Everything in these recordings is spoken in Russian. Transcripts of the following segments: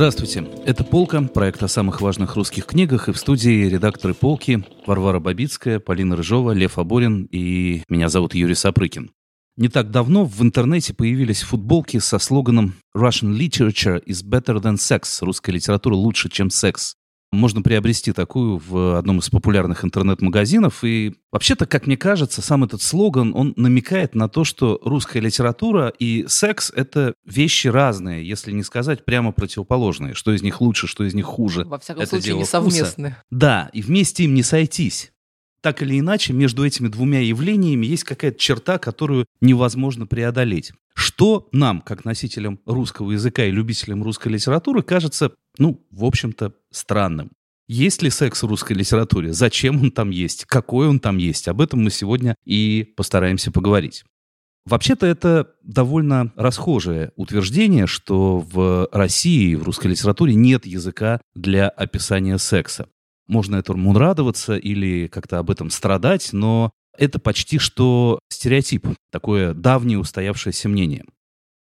Здравствуйте, это «Полка», проект о самых важных русских книгах, и в студии редакторы «Полки» Варвара Бабицкая, Полина Рыжова, Лев Аборин и меня зовут Юрий Сапрыкин. Не так давно в интернете появились футболки со слоганом «Russian literature is better than sex» – «Русская литература лучше, чем секс». Можно приобрести такую в одном из популярных интернет-магазинов. И вообще-то, как мне кажется, сам этот слоган, он намекает на то, что русская литература и секс — это вещи разные, если не сказать прямо противоположные. Что из них лучше, что из них хуже. Во всяком это случае, не совместны. Да, и вместе им не сойтись. Так или иначе, между этими двумя явлениями есть какая-то черта, которую невозможно преодолеть. Что нам, как носителям русского языка и любителям русской литературы, кажется, ну, в общем-то, странным. Есть ли секс в русской литературе? Зачем он там есть? Какой он там есть? Об этом мы сегодня и постараемся поговорить. Вообще-то это довольно расхожее утверждение, что в России, в русской литературе нет языка для описания секса. Можно этому радоваться или как-то об этом страдать, но это почти что стереотип, такое давнее устоявшееся мнение.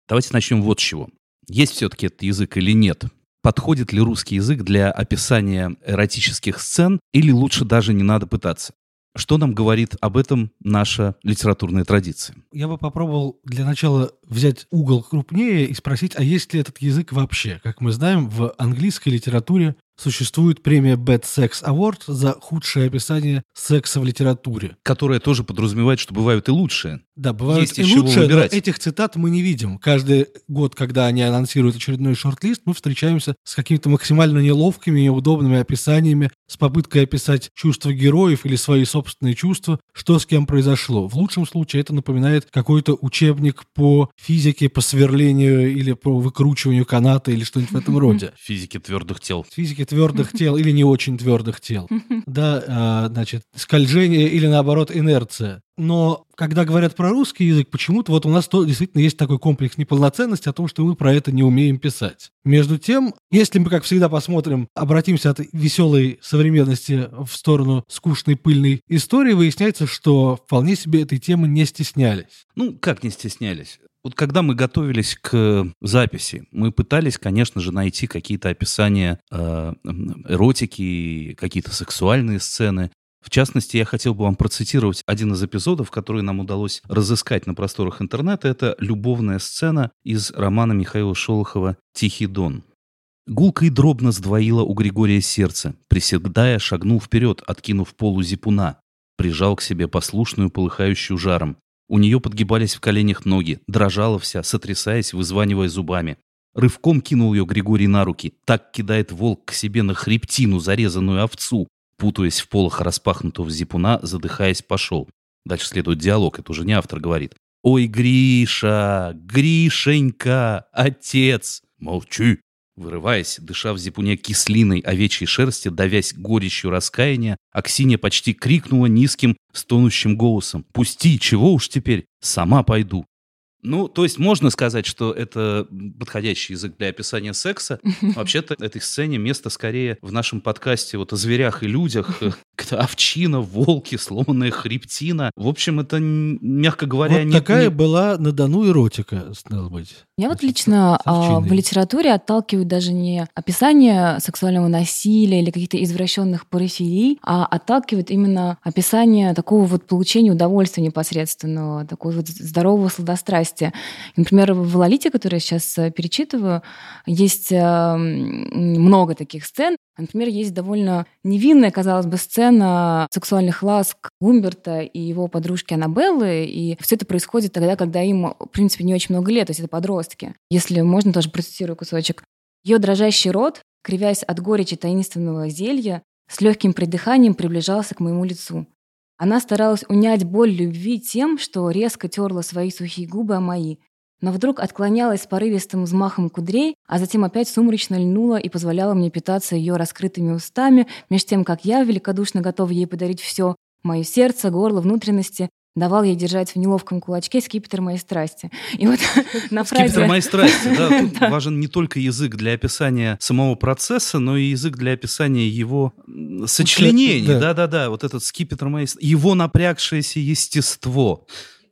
Давайте начнем вот с чего. Есть все-таки этот язык или нет? Подходит ли русский язык для описания эротических сцен или лучше даже не надо пытаться? Что нам говорит об этом наша литературная традиция? Я бы попробовал для начала взять угол крупнее и спросить, а есть ли этот язык вообще? Как мы знаем, в английской литературе существует премия Bad Sex Award за худшее описание секса в литературе. Которая тоже подразумевает, что бывают и лучшие. Да, бывают Есть и лучшие, но выбирать. этих цитат мы не видим. Каждый год, когда они анонсируют очередной шорт-лист, мы встречаемся с какими-то максимально неловкими, неудобными описаниями, с попыткой описать чувства героев или свои собственные чувства, что с кем произошло. В лучшем случае это напоминает какой-то учебник по физике, по сверлению или по выкручиванию каната или что-нибудь в этом роде. Физики твердых тел. Физики твердых тел или не очень твердых тел. Да, а, значит, скольжение или наоборот инерция. Но когда говорят про русский язык, почему-то вот у нас то, действительно есть такой комплекс неполноценности о том, что мы про это не умеем писать. Между тем, если мы, как всегда, посмотрим, обратимся от веселой современности в сторону скучной пыльной истории, выясняется, что вполне себе этой темы не стеснялись. Ну, как не стеснялись? Вот когда мы готовились к записи, мы пытались, конечно же, найти какие-то описания э, эротики, какие-то сексуальные сцены. В частности, я хотел бы вам процитировать один из эпизодов, который нам удалось разыскать на просторах интернета. Это любовная сцена из романа Михаила Шолохова «Тихий дон». Гулко и дробно сдвоило у Григория сердце. Приседая, шагнул вперед, откинув полу зипуна. Прижал к себе послушную, полыхающую жаром. У нее подгибались в коленях ноги, дрожала вся, сотрясаясь, вызванивая зубами. Рывком кинул ее Григорий на руки. Так кидает волк к себе на хребтину зарезанную овцу. Путаясь в полах распахнутого зипуна, задыхаясь, пошел. Дальше следует диалог, это уже не автор говорит. «Ой, Гриша! Гришенька! Отец!» «Молчи!» Вырываясь, дыша в зипуне кислиной овечьей шерсти, давясь горечью раскаяния, Аксинья почти крикнула низким, стонущим голосом. «Пусти, чего уж теперь? Сама пойду». Ну, то есть можно сказать, что это подходящий язык для описания секса. Вообще-то этой сцене место скорее в нашем подкасте вот о зверях и людях. Как-то овчина, волки, сломанная хребтина. В общем, это, мягко говоря, вот не- такая не- была на Дону эротика, стало быть. Меня вот лично а, в литературе отталкивают даже не описание сексуального насилия или каких-то извращенных парафилий, а отталкивает именно описание такого вот получения удовольствия непосредственного, такого вот здорового сладострастия. Например, в «Лолите», которую я сейчас э, перечитываю, есть э, много таких сцен. Например, есть довольно невинная, казалось бы, сцена сексуальных ласк Гумберта и его подружки Аннабеллы, и все это происходит тогда, когда им, в принципе, не очень много лет, то есть это подростки. Если можно, тоже процитирую кусочек. Ее дрожащий рот, кривясь от горечи таинственного зелья, с легким придыханием приближался к моему лицу. Она старалась унять боль любви тем, что резко терла свои сухие губы о мои, но вдруг отклонялась с порывистым взмахом кудрей, а затем опять сумрачно льнула и позволяла мне питаться ее раскрытыми устами, меж тем, как я, великодушно готова ей подарить все, мое сердце, горло, внутренности, давал ей держать в неловком кулачке скипетр моей страсти. И вот на Скипетр фразе... моей страсти, да. Тут важен не только язык для описания самого процесса, но и язык для описания его сочленений. да. Да-да-да, вот этот скипетр моей... Его напрягшееся естество.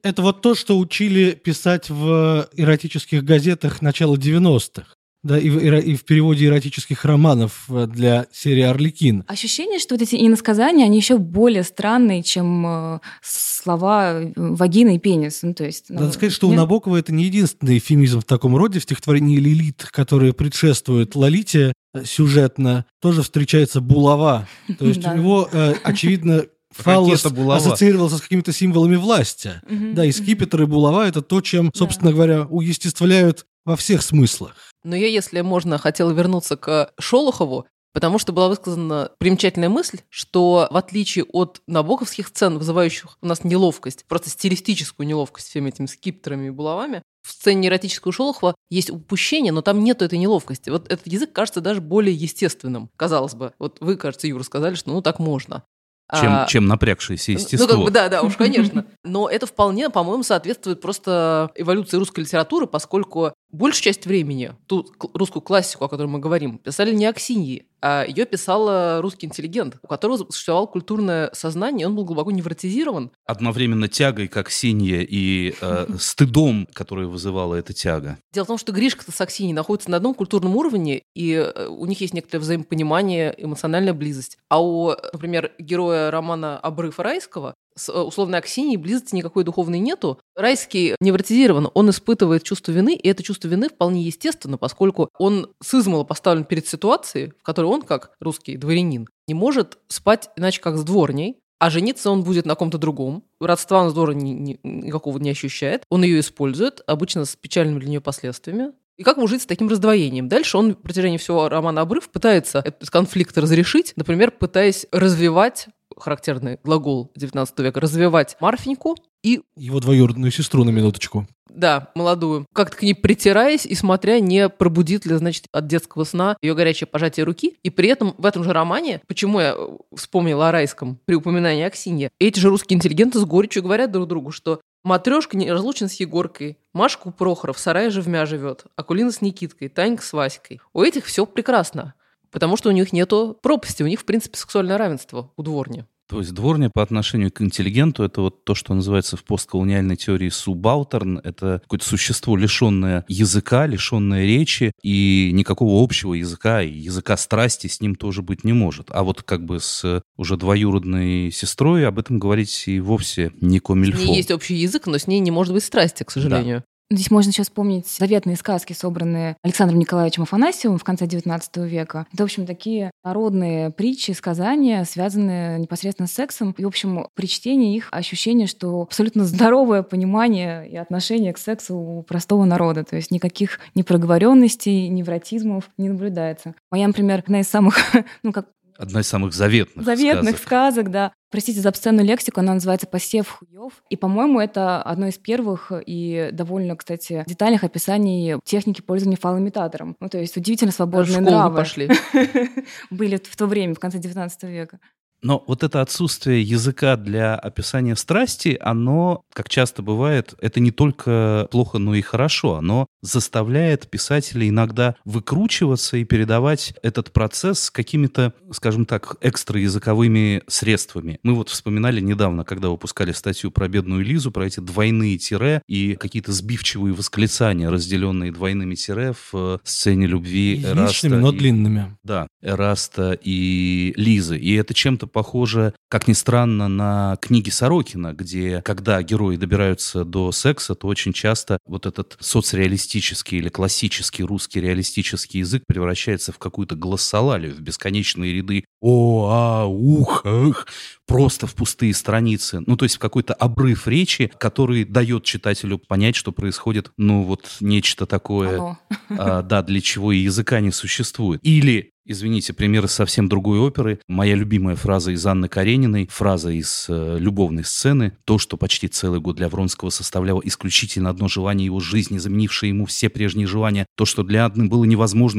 Это вот то, что учили писать в эротических газетах начала 90-х. Да, и в, и в переводе эротических романов э, для серии «Орликин». Ощущение, что вот эти иносказания, они еще более странные, чем э, слова «вагина» и «пенис». Ну, то есть, ну, Надо сказать, что нет? у Набокова это не единственный эфемизм в таком роде. В стихотворении «Лилит», которое предшествует «Лолите», э, сюжетно тоже встречается булава. То есть у него, очевидно, фаллос ассоциировался с какими-то символами власти. Да, и скипетр и булава — это то, чем, собственно говоря, уестествляют во всех смыслах. Но я, если можно, хотела вернуться к Шолохову, потому что была высказана примечательная мысль, что в отличие от набоковских сцен, вызывающих у нас неловкость, просто стилистическую неловкость всеми этими скипетрами и булавами, в сцене эротического Шолохова есть упущение, но там нету этой неловкости. Вот этот язык кажется даже более естественным, казалось бы. Вот вы, кажется, Юра, сказали, что ну так можно. Чем, а, чем напрягшееся естество. Ну, как бы, да, да, уж, конечно. Но это вполне, по-моему, соответствует просто эволюции русской литературы, поскольку большую часть времени ту русскую классику, о которой мы говорим, писали не Аксиньи, а ее писал русский интеллигент, у которого существовало культурное сознание, и он был глубоко невротизирован. Одновременно тягой, как Аксинья, и э, стыдом, который вызывала эта тяга. Дело в том, что Гришка с Аксиньей находятся на одном культурном уровне, и э, у них есть некоторое взаимопонимание, эмоциональная близость. А у, например, героя романа «Обрыв Райского» с э, условной Аксиньей близости никакой духовной нету. Райский невротизирован, он испытывает чувство вины, и это чувство вины вполне естественно, поскольку он с поставлен перед ситуацией, в которой он, как русский дворянин, не может спать иначе как с дворней, а жениться он будет на ком-то другом. Родства он с дворней ни, ни, никакого не ощущает. Он ее использует, обычно с печальными для нее последствиями. И как ему жить с таким раздвоением? Дальше он в протяжении всего романа «Обрыв» пытается этот конфликт разрешить, например, пытаясь развивать характерный глагол XIX века, развивать Марфеньку и... Его двоюродную сестру на минуточку. Да, молодую. Как-то к ней притираясь и смотря, не пробудит ли, значит, от детского сна ее горячее пожатие руки. И при этом в этом же романе, почему я вспомнила о райском при упоминании Аксиньи, эти же русские интеллигенты с горечью говорят друг другу, что Матрешка не разлучен с Егоркой, Машка у Прохора в сарае живмя живет, Акулина с Никиткой, Танька с Васькой. У этих все прекрасно. Потому что у них нету пропасти, у них, в принципе, сексуальное равенство у дворни. То есть дворня по отношению к интеллигенту это вот то, что называется в постколониальной теории субалтерн. Это какое-то существо, лишенное языка, лишенное речи, и никакого общего языка, и языка страсти с ним тоже быть не может. А вот как бы с уже двоюродной сестрой об этом говорить и вовсе не комильфо. С ней есть общий язык, но с ней не может быть страсти, к сожалению. Здесь можно еще вспомнить заветные сказки, собранные Александром Николаевичем Афанасьевым в конце XIX века. Это, в общем, такие народные притчи, сказания, связанные непосредственно с сексом. И, в общем, при чтении их ощущение, что абсолютно здоровое понимание и отношение к сексу у простого народа. То есть никаких непроговоренностей, невротизмов не наблюдается. Моя, например, одна из самых, ну, как Одна из самых заветных Заветных сказок. сказок, да. Простите за обсценную лексику, она называется «Посев хуев». И, по-моему, это одно из первых и довольно, кстати, детальных описаний техники пользования фалоимитатором. Ну, то есть удивительно свободные нравы. пошли. Были в то время, в конце XIX века. Но вот это отсутствие языка для описания страсти, оно, как часто бывает, это не только плохо, но и хорошо. Оно заставляет писателей иногда выкручиваться и передавать этот процесс какими-то, скажем так, экстраязыковыми средствами. Мы вот вспоминали недавно, когда выпускали статью про бедную Лизу, про эти двойные тире и какие-то сбивчивые восклицания, разделенные двойными тире в э, сцене любви Эраста. но и, длинными. Да, Эраста и Лизы. И это чем-то похоже, как ни странно, на книги Сорокина, где, когда герои добираются до секса, то очень часто вот этот соцреалистический или классический русский реалистический язык превращается в какую-то глоссолалию, в бесконечные ряды «о, а, ух, ах», просто в пустые страницы. Ну, то есть в какой-то обрыв речи, который дает читателю понять, что происходит, ну, вот нечто такое, а, да, для чего и языка не существует. Или Извините, примеры совсем другой оперы. Моя любимая фраза из Анны Карениной, фраза из э, любовной сцены, то, что почти целый год для Вронского составляло исключительно одно желание его жизни, заменившее ему все прежние желания, то, что для Анны было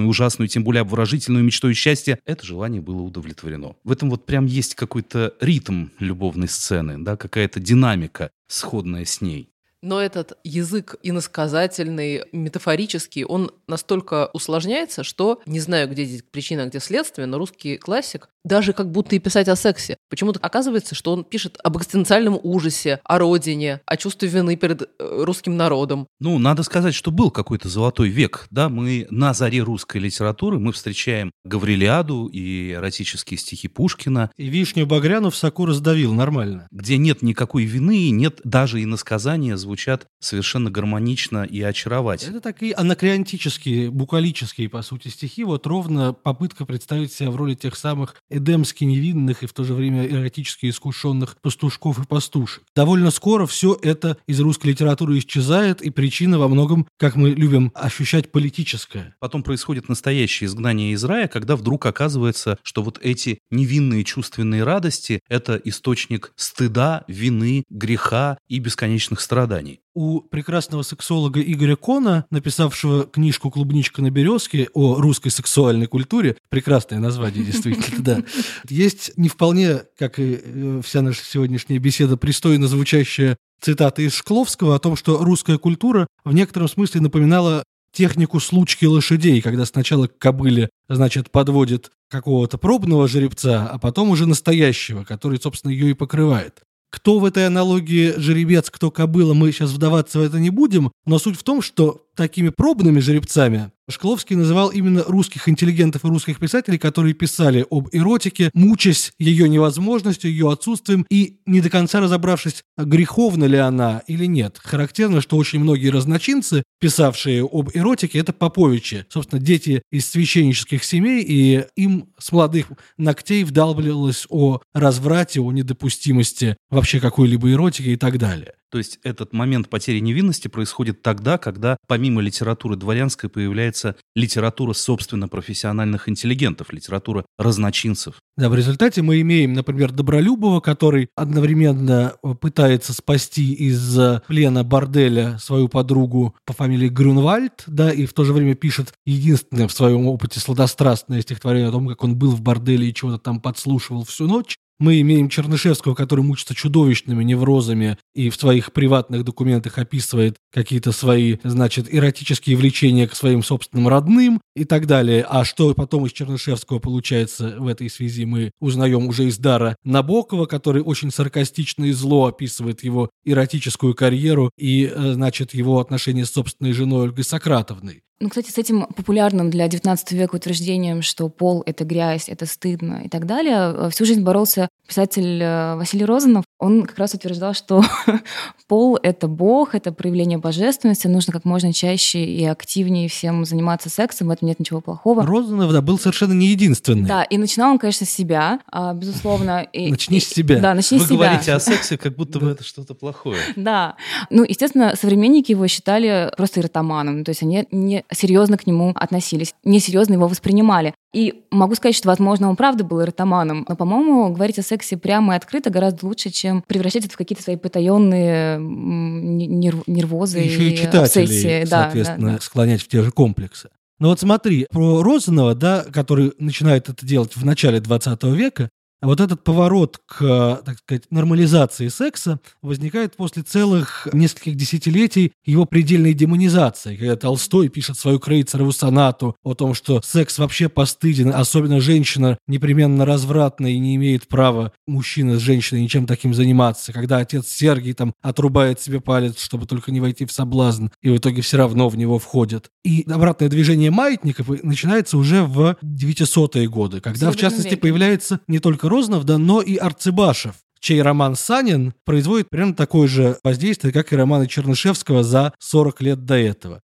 ужасно, и тем более обворожительную мечтой счастья, это желание было удовлетворено. В этом вот прям есть какой-то ритм любовной сцены, да, какая-то динамика, сходная с ней. Но этот язык иносказательный, метафорический, он настолько усложняется, что не знаю, где здесь причина, где следствие, но русский классик даже как будто и писать о сексе. Почему-то оказывается, что он пишет об экзистенциальном ужасе, о родине, о чувстве вины перед э, русским народом. Ну, надо сказать, что был какой-то золотой век, да, мы на заре русской литературы, мы встречаем Гаврилиаду и эротические стихи Пушкина. И вишню Багряну в соку раздавил нормально. Где нет никакой вины, нет даже и насказания звучат совершенно гармонично и очаровательно. Это такие анакреонтические, букалические, по сути, стихи. Вот ровно попытка представить себя в роли тех самых эдемски невинных и в то же время эротически искушенных пастушков и пастушек. Довольно скоро все это из русской литературы исчезает, и причина во многом, как мы любим ощущать, политическая. Потом происходит настоящее изгнание из рая, когда вдруг оказывается, что вот эти невинные чувственные радости – это источник стыда, вины, греха и бесконечных страданий у прекрасного сексолога Игоря Кона, написавшего книжку «Клубничка на березке» о русской сексуальной культуре, прекрасное название, действительно, да, есть не вполне, как и э, вся наша сегодняшняя беседа, пристойно звучащая цитата из Шкловского о том, что русская культура в некотором смысле напоминала технику случки лошадей, когда сначала к кобыле, значит, подводит какого-то пробного жеребца, а потом уже настоящего, который, собственно, ее и покрывает. Кто в этой аналогии жеребец, кто кобыла, мы сейчас вдаваться в это не будем, но суть в том, что такими пробными жеребцами Шкловский называл именно русских интеллигентов и русских писателей, которые писали об эротике, мучаясь ее невозможностью, ее отсутствием и не до конца разобравшись, греховна ли она или нет. Характерно, что очень многие разночинцы, писавшие об эротике, это поповичи, собственно, дети из священнических семей, и им с молодых ногтей вдалбливалось о разврате, о недопустимости вообще какой-либо эротики и так далее. То есть этот момент потери невинности происходит тогда, когда помимо литературы дворянской появляется литература, собственно, профессиональных интеллигентов, литература разночинцев. Да, в результате мы имеем, например, Добролюбова, который одновременно пытается спасти из плена борделя свою подругу по фамилии Грюнвальд, да, и в то же время пишет единственное в своем опыте сладострастное стихотворение о том, как он был в борделе и чего-то там подслушивал всю ночь. Мы имеем Чернышевского, который мучится чудовищными неврозами и в своих приватных документах описывает какие-то свои, значит, эротические влечения к своим собственным родным и так далее. А что потом из Чернышевского получается в этой связи, мы узнаем уже из дара Набокова, который очень саркастично и зло описывает его эротическую карьеру и, э, значит, его отношения с собственной женой Ольгой Сократовной. Ну, кстати, с этим популярным для XIX века утверждением, что пол — это грязь, это стыдно и так далее, всю жизнь боролся писатель э, Василий Розанов. Он как раз утверждал, что пол — это бог, это проявление божественности, нужно как можно чаще и активнее всем заниматься сексом, в этом нет ничего плохого. Розанов, да, был совершенно не единственный. Да, и начинал он, конечно, с себя, а, безусловно. И, начни с себя. Да, начни Вы с себя. говорите о сексе, как будто бы это что-то плохое. Да. Ну, естественно, современники его считали просто эротоманом, то есть они не серьезно к нему относились, несерьезно его воспринимали. И могу сказать, что, возможно, он правда был эротоманом, но, по-моему, говорить о сексе прямо и открыто гораздо лучше, чем превращать это в какие-то свои потаенные нерв- нервозы Еще и и читателей, обсессии. Да, соответственно, да, да. склонять в те же комплексы. Но вот смотри, про Розанова, да, который начинает это делать в начале 20 века, вот этот поворот к, так сказать, нормализации секса возникает после целых нескольких десятилетий его предельной демонизации, когда Толстой пишет свою Крейцерову сонату о том, что секс вообще постыден, особенно женщина непременно развратна и не имеет права мужчина с женщиной ничем таким заниматься, когда отец Сергий там отрубает себе палец, чтобы только не войти в соблазн, и в итоге все равно в него входит. И обратное движение маятников начинается уже в 900-е годы, когда, в частности, появляется не только Да, но и Арцебашев, чей роман «Санин» производит примерно такое же воздействие, как и романы Чернышевского за 40 лет до этого.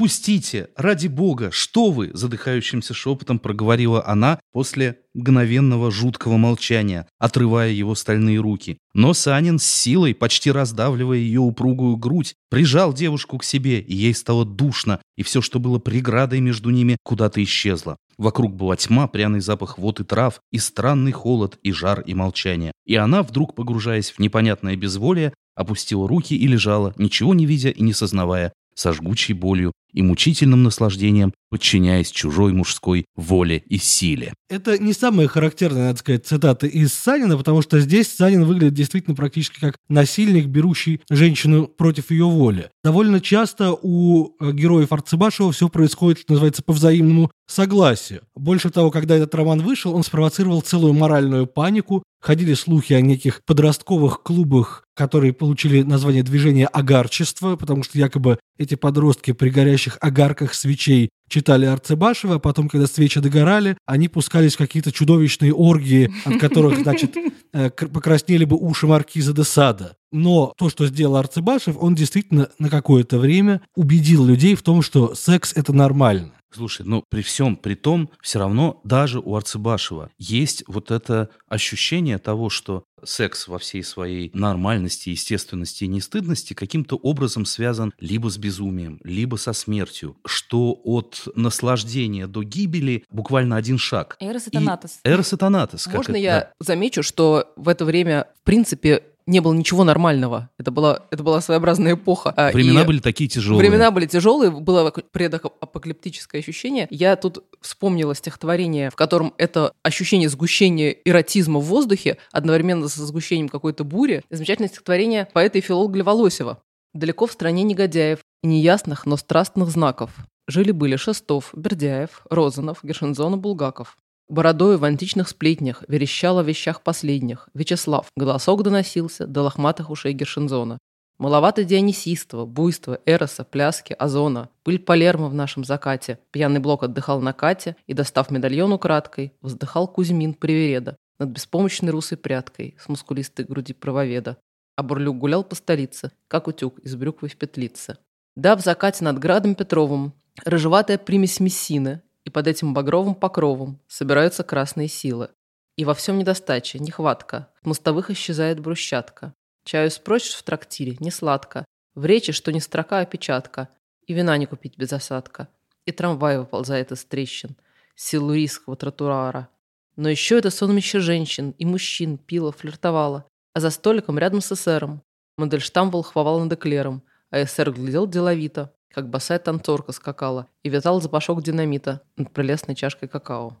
«Пустите, ради бога, что вы?» – задыхающимся шепотом проговорила она после мгновенного жуткого молчания, отрывая его стальные руки. Но Санин с силой, почти раздавливая ее упругую грудь, прижал девушку к себе, и ей стало душно, и все, что было преградой между ними, куда-то исчезло. Вокруг была тьма, пряный запах вод и трав, и странный холод, и жар, и молчание. И она, вдруг погружаясь в непонятное безволие, опустила руки и лежала, ничего не видя и не сознавая, со жгучей болью и мучительным наслаждением, подчиняясь чужой мужской воле и силе. Это не самая характерная, надо сказать, цитата из Санина, потому что здесь Санин выглядит действительно практически как насильник, берущий женщину против ее воли. Довольно часто у э, героев Арцебашева все происходит, что называется, по взаимному согласию. Больше того, когда этот роман вышел, он спровоцировал целую моральную панику, Ходили слухи о неких подростковых клубах, которые получили название движения огарчества, потому что якобы эти подростки при горящих огарках свечей читали Арцебашева, а потом, когда свечи догорали, они пускались в какие-то чудовищные оргии, от которых, значит, э, покраснели бы уши маркиза де Сада. Но то, что сделал Арцебашев, он действительно на какое-то время убедил людей в том, что секс – это нормально. Слушай, ну при всем при том, все равно даже у Арцебашева есть вот это ощущение того, что секс во всей своей нормальности, естественности и нестыдности каким-то образом связан либо с безумием, либо со смертью, что от наслаждения до гибели буквально один шаг. Эрос и Танатос. Эрос и Танатос. Можно это, я да. замечу, что в это время, в принципе, не было ничего нормального. Это была, это была своеобразная эпоха. А, времена и были такие тяжелые. Времена были тяжелые, было предапокалиптическое ощущение. Я тут вспомнила стихотворение, в котором это ощущение сгущения эротизма в воздухе одновременно со сгущением какой-то бури. Замечательное стихотворение поэта и филолога Леволосева. «Далеко в стране негодяев и неясных, но страстных знаков. Жили-были Шестов, Бердяев, Розанов, Гершинзон и Булгаков. Бородою в античных сплетнях верещал о вещах последних. Вячеслав. Голосок доносился до лохматых ушей Гершинзона. Маловато дионисийства, буйства, эроса, пляски, озона. Пыль Палермо в нашем закате. Пьяный блок отдыхал на кате и, достав медальон украдкой, вздыхал Кузьмин привереда над беспомощной русой прядкой с мускулистой груди правоведа. А Бурлюк гулял по столице, как утюг из брюквы в петлице. Да, в закате над градом Петровым рыжеватая примесь мессины и под этим багровым покровом собираются красные силы. И во всем недостача, нехватка, в мостовых исчезает брусчатка. Чаю спросишь в трактире, не сладко, в речи, что не строка, а печатка, и вина не купить без осадка, и трамвай выползает из трещин, силурийского тротуара. Но еще это сонмище женщин и мужчин пила, флиртовала, а за столиком рядом с эсером Мандельштам волхвовал над эклером, а эсер глядел деловито, как босая танцорка скакала и вязал запашок динамита над прелестной чашкой какао.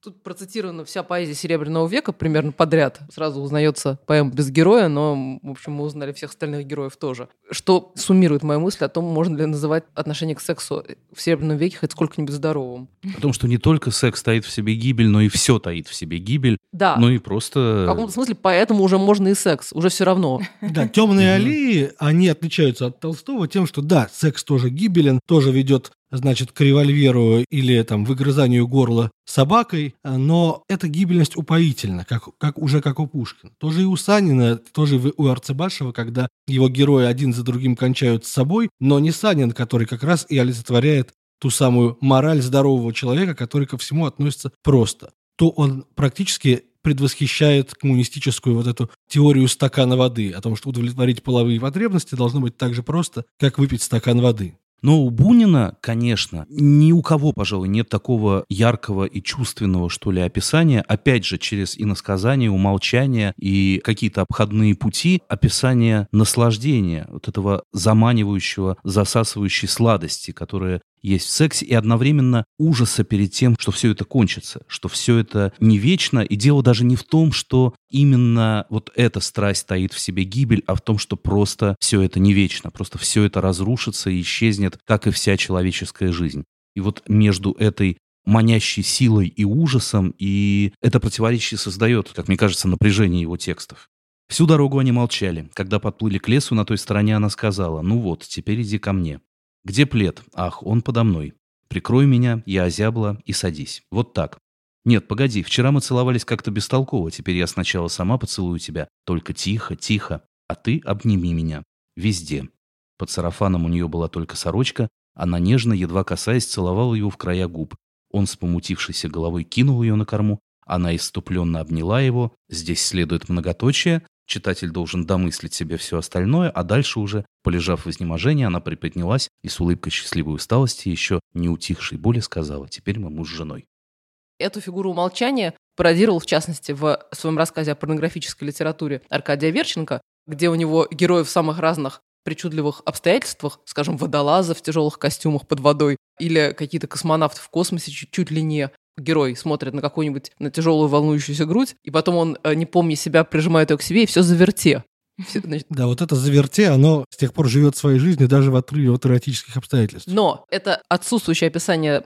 Тут процитирована вся поэзия Серебряного века примерно подряд. Сразу узнается поэма без героя, но, в общем, мы узнали всех остальных героев тоже. Что суммирует мою мысль о том, можно ли называть отношение к сексу в Серебряном веке хоть сколько-нибудь здоровым. О том, что не только секс таит в себе гибель, но и все таит в себе гибель. Да. Ну и просто... В каком-то смысле поэтому уже можно и секс, уже все равно. Да, темные аллеи, они отличаются от Толстого тем, что да, секс тоже гибелен, тоже ведет значит, к револьверу или там выгрызанию горла собакой, но эта гибельность упоительна, как, как уже как у Пушкина. Тоже и у Санина, тоже у Арцебашева, когда его герои один за другим кончают с собой, но не Санин, который как раз и олицетворяет ту самую мораль здорового человека, который ко всему относится просто, то он практически предвосхищает коммунистическую вот эту теорию стакана воды, о том, что удовлетворить половые потребности должно быть так же просто, как выпить стакан воды. Но у Бунина, конечно, ни у кого, пожалуй, нет такого яркого и чувственного, что ли, описания, опять же, через иносказание, умолчание и какие-то обходные пути описания наслаждения, вот этого заманивающего, засасывающей сладости, которая есть в сексе, и одновременно ужаса перед тем, что все это кончится, что все это не вечно, и дело даже не в том, что именно вот эта страсть стоит в себе гибель, а в том, что просто все это не вечно, просто все это разрушится и исчезнет, как и вся человеческая жизнь. И вот между этой манящей силой и ужасом, и это противоречие создает, как мне кажется, напряжение его текстов. Всю дорогу они молчали. Когда подплыли к лесу, на той стороне она сказала, «Ну вот, теперь иди ко мне». «Где плед? Ах, он подо мной. Прикрой меня, я озябла, и садись. Вот так. Нет, погоди, вчера мы целовались как-то бестолково, теперь я сначала сама поцелую тебя. Только тихо, тихо. А ты обними меня. Везде». Под сарафаном у нее была только сорочка, она нежно, едва касаясь, целовала его в края губ. Он с помутившейся головой кинул ее на корму, она иступленно обняла его. Здесь следует многоточие, Читатель должен домыслить себе все остальное, а дальше уже, полежав в изнеможении, она приподнялась и с улыбкой счастливой усталости, еще не утихшей боли, сказала «Теперь мы муж с женой». Эту фигуру умолчания пародировал, в частности, в своем рассказе о порнографической литературе Аркадия Верченко, где у него героев самых разных причудливых обстоятельствах, скажем, водолаза в тяжелых костюмах под водой или какие-то космонавты в космосе чуть, чуть ли не герой смотрит на какую-нибудь на тяжелую волнующуюся грудь, и потом он, э, не помня себя, прижимает ее к себе, и все заверте. Да, вот это заверте, оно с тех пор живет своей жизнью даже в отрыве от эротических обстоятельств. Но это отсутствующее описание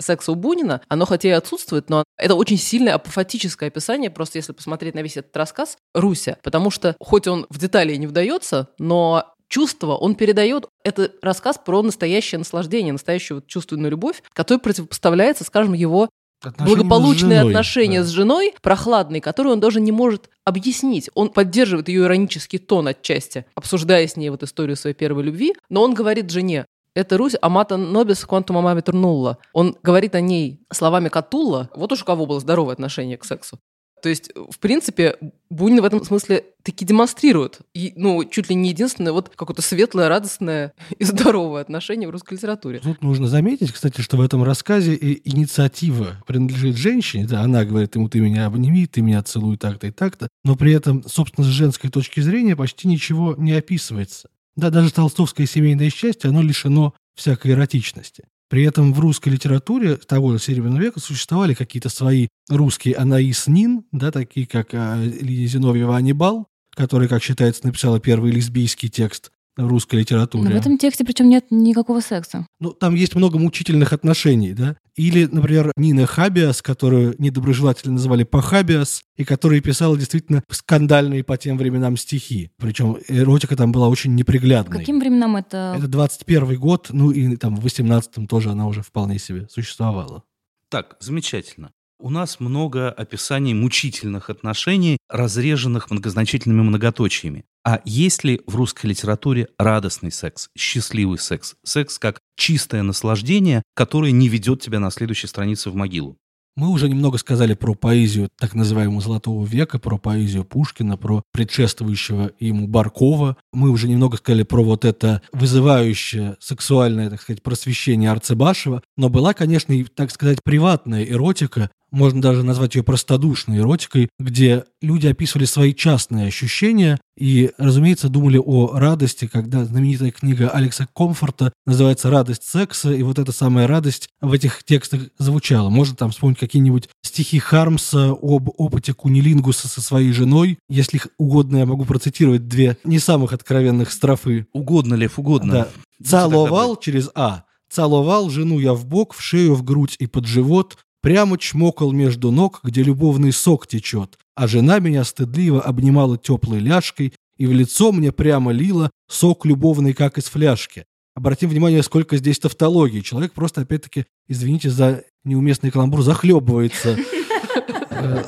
секса у Бунина, оно хотя и отсутствует, но это очень сильное апофатическое описание, просто если посмотреть на весь этот рассказ, Руся. Потому что, хоть он в детали не вдается, но чувство он передает. Это рассказ про настоящее наслаждение, настоящую вот чувственную любовь, которая противопоставляется, скажем, его Отношения благополучные с отношения да. с женой, прохладные, которые он даже не может объяснить. Он поддерживает ее иронический тон отчасти, обсуждая с ней вот историю своей первой любви, но он говорит жене, это Русь Амата Нобис Квантум Амами Турнулла. Он говорит о ней словами Катулла. Вот уж у кого было здоровое отношение к сексу. То есть, в принципе, Бунин в этом смысле таки демонстрирует, и, ну, чуть ли не единственное, вот какое-то светлое, радостное и здоровое отношение в русской литературе. Тут нужно заметить, кстати, что в этом рассказе инициатива принадлежит женщине, да, она говорит ему, ты меня обними, ты меня целуй так-то и так-то, но при этом, собственно, с женской точки зрения почти ничего не описывается. Да, даже толстовское семейное счастье, оно лишено всякой эротичности. При этом в русской литературе того же Серебряного века существовали какие-то свои русские Анаис Нин, да, такие как а, Лидия Зиновьева «Анибал», который, как считается, написала первый лесбийский текст русской литературе. Но в этом тексте причем нет никакого секса. Ну, там есть много мучительных отношений, да. Или, например, Нина Хабиас, которую недоброжелатели называли Пахабиас, и которая писала действительно скандальные по тем временам стихи. Причем эротика там была очень неприглядной. Каким временам это? Это 21 год, ну и там в 18-м тоже она уже вполне себе существовала. Так, замечательно. У нас много описаний мучительных отношений, разреженных многозначительными многоточиями. А есть ли в русской литературе радостный секс, счастливый секс, секс как чистое наслаждение, которое не ведет тебя на следующей странице в могилу? Мы уже немного сказали про поэзию так называемого «Золотого века», про поэзию Пушкина, про предшествующего ему Баркова. Мы уже немного сказали про вот это вызывающее сексуальное, так сказать, просвещение Арцебашева. Но была, конечно, и, так сказать, приватная эротика, можно даже назвать ее простодушной эротикой, где люди описывали свои частные ощущения и, разумеется, думали о радости, когда знаменитая книга Алекса Комфорта называется «Радость секса», и вот эта самая радость в этих текстах звучала. Можно там вспомнить какие-нибудь стихи Хармса об опыте кунилингуса со своей женой. Если угодно, я могу процитировать две не самых откровенных строфы. Угодно, Лев, угодно. Да. «Целовал через А». Целовал жену я в бок, в шею, в грудь и под живот, Прямо чмокал между ног, где любовный сок течет, а жена меня стыдливо обнимала теплой ляжкой и в лицо мне прямо лила сок любовный, как из фляжки. Обратим внимание, сколько здесь тавтологии. Человек просто, опять-таки, извините за неуместный каламбур, захлебывается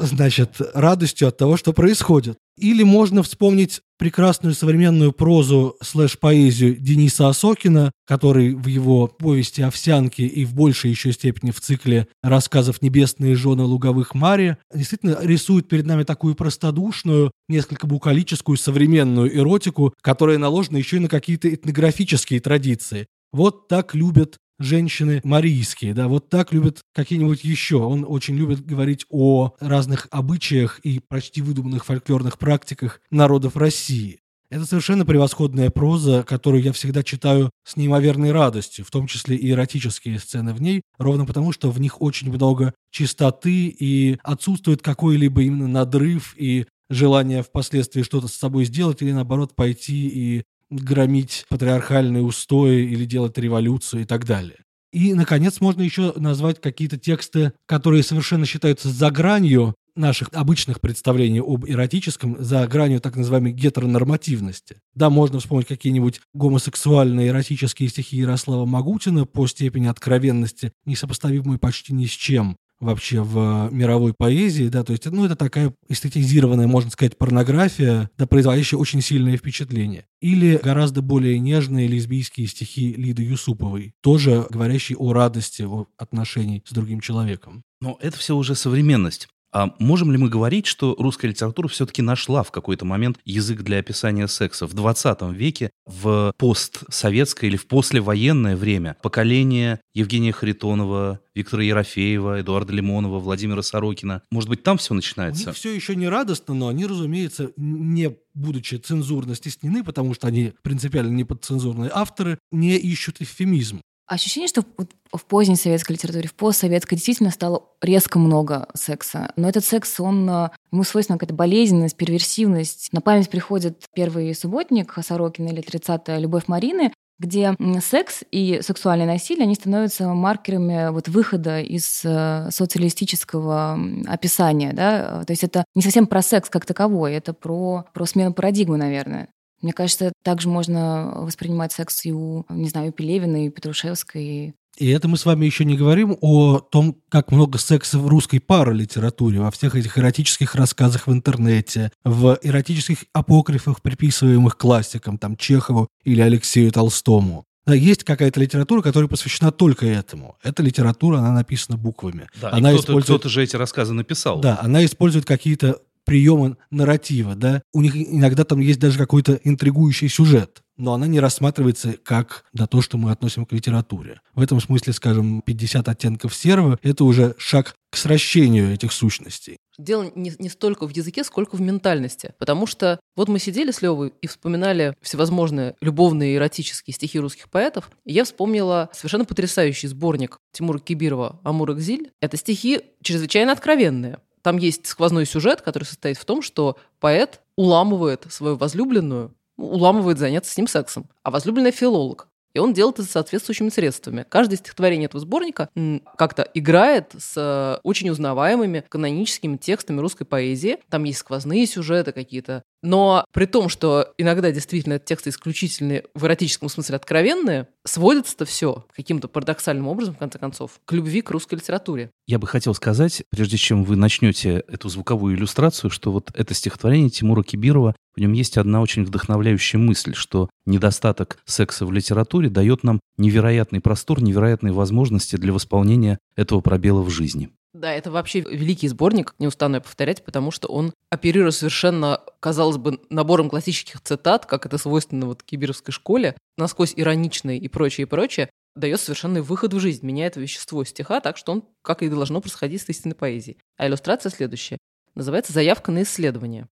значит, радостью от того, что происходит. Или можно вспомнить прекрасную современную прозу слэш-поэзию Дениса Осокина, который в его повести «Овсянки» и в большей еще степени в цикле рассказов «Небесные жены луговых Мари» действительно рисует перед нами такую простодушную, несколько букалическую современную эротику, которая наложена еще и на какие-то этнографические традиции. Вот так любят женщины марийские, да, вот так любят какие-нибудь еще. Он очень любит говорить о разных обычаях и почти выдуманных фольклорных практиках народов России. Это совершенно превосходная проза, которую я всегда читаю с неимоверной радостью, в том числе и эротические сцены в ней, ровно потому, что в них очень много чистоты и отсутствует какой-либо именно надрыв и желание впоследствии что-то с собой сделать или, наоборот, пойти и громить патриархальные устои или делать революцию и так далее. И, наконец, можно еще назвать какие-то тексты, которые совершенно считаются за гранью наших обычных представлений об эротическом, за гранью так называемой гетеронормативности. Да, можно вспомнить какие-нибудь гомосексуальные эротические стихи Ярослава Магутина по степени откровенности, несопоставимые почти ни с чем вообще в мировой поэзии, да, то есть, ну, это такая эстетизированная, можно сказать, порнография, да, производящая очень сильное впечатление. Или гораздо более нежные лесбийские стихи Лиды Юсуповой, тоже говорящие о радости, о отношении с другим человеком. Но это все уже современность. А можем ли мы говорить, что русская литература все-таки нашла в какой-то момент язык для описания секса? В 20 веке, в постсоветское или в послевоенное время, поколение Евгения Харитонова, Виктора Ерофеева, Эдуарда Лимонова, Владимира Сорокина, может быть, там все начинается? У них все еще не радостно, но они, разумеется, не будучи цензурно стеснены, потому что они принципиально не подцензурные авторы, не ищут эвфемизм. Ощущение, что в поздней советской литературе, в постсоветской действительно стало резко много секса. Но этот секс, он, э, ему свойственна какая-то болезненность, перверсивность. На память приходит первый субботник Сорокина или 30-я «Любовь Марины», где секс и сексуальное насилие, они становятся маркерами вот выхода из э, социалистического описания. Да? То есть это не совсем про секс как таковой, это про, про смену парадигмы, наверное. Мне кажется, также можно воспринимать секс и у, не знаю, и Пелевина, и Петрушевской. И это мы с вами еще не говорим о том, как много секса в русской паралитературе, во всех этих эротических рассказах в интернете, в эротических апокрифах, приписываемых классикам, там, Чехову или Алексею Толстому. Да, есть какая-то литература, которая посвящена только этому. Эта литература, она написана буквами. Да, она кто-то, использует... кто-то же эти рассказы написал. Да, она использует какие-то приемы нарратива, да. У них иногда там есть даже какой-то интригующий сюжет, но она не рассматривается как да, то, что мы относим к литературе. В этом смысле, скажем, 50 оттенков серого – это уже шаг к сращению этих сущностей. Дело не, не столько в языке, сколько в ментальности. Потому что вот мы сидели с Левой и вспоминали всевозможные любовные и эротические стихи русских поэтов, и я вспомнила совершенно потрясающий сборник Тимура Кибирова «Амур Экзиль». Это стихи чрезвычайно откровенные. Там есть сквозной сюжет, который состоит в том, что поэт уламывает свою возлюбленную, уламывает заняться с ним сексом, а возлюбленная филолог. И он делает это соответствующими средствами. Каждое стихотворение этого сборника как-то играет с э, очень узнаваемыми каноническими текстами русской поэзии. Там есть сквозные сюжеты какие-то. Но при том, что иногда действительно тексты исключительно в эротическом смысле откровенные, сводится-то все каким-то парадоксальным образом, в конце концов, к любви к русской литературе. Я бы хотел сказать, прежде чем вы начнете эту звуковую иллюстрацию, что вот это стихотворение Тимура Кибирова в нем есть одна очень вдохновляющая мысль, что недостаток секса в литературе дает нам невероятный простор, невероятные возможности для восполнения этого пробела в жизни. Да, это вообще великий сборник, не устану я повторять, потому что он оперирует совершенно, казалось бы, набором классических цитат, как это свойственно вот киберовской школе, насквозь ироничный и прочее, и прочее, дает совершенный выход в жизнь, меняет вещество стиха так, что он, как и должно происходить с истинной поэзией. А иллюстрация следующая. Называется «Заявка на исследование».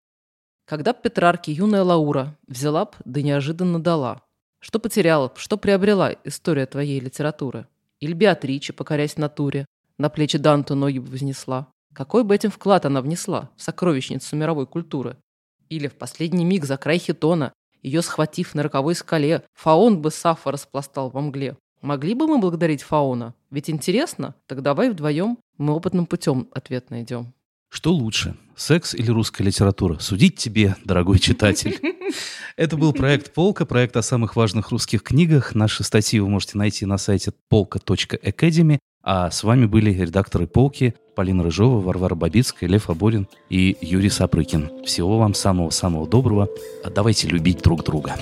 Когда б Петрарке юная Лаура взяла б, да неожиданно дала. Что потеряла б, что приобрела история твоей литературы? Или Беатриче, покорясь натуре, на плечи Данту ноги бы вознесла? Какой бы этим вклад она внесла в сокровищницу мировой культуры? Или в последний миг за край хитона, ее схватив на роковой скале, Фаон бы Сафа распластал во мгле. Могли бы мы благодарить Фаона? Ведь интересно? Так давай вдвоем мы опытным путем ответ найдем. Что лучше, секс или русская литература? Судить тебе, дорогой читатель. Это был проект «Полка», проект о самых важных русских книгах. Наши статьи вы можете найти на сайте polka.academy. А с вами были редакторы «Полки» Полина Рыжова, Варвара Бабицкая, Лев Аборин и Юрий Сапрыкин. Всего вам самого-самого доброго. Давайте любить друг друга.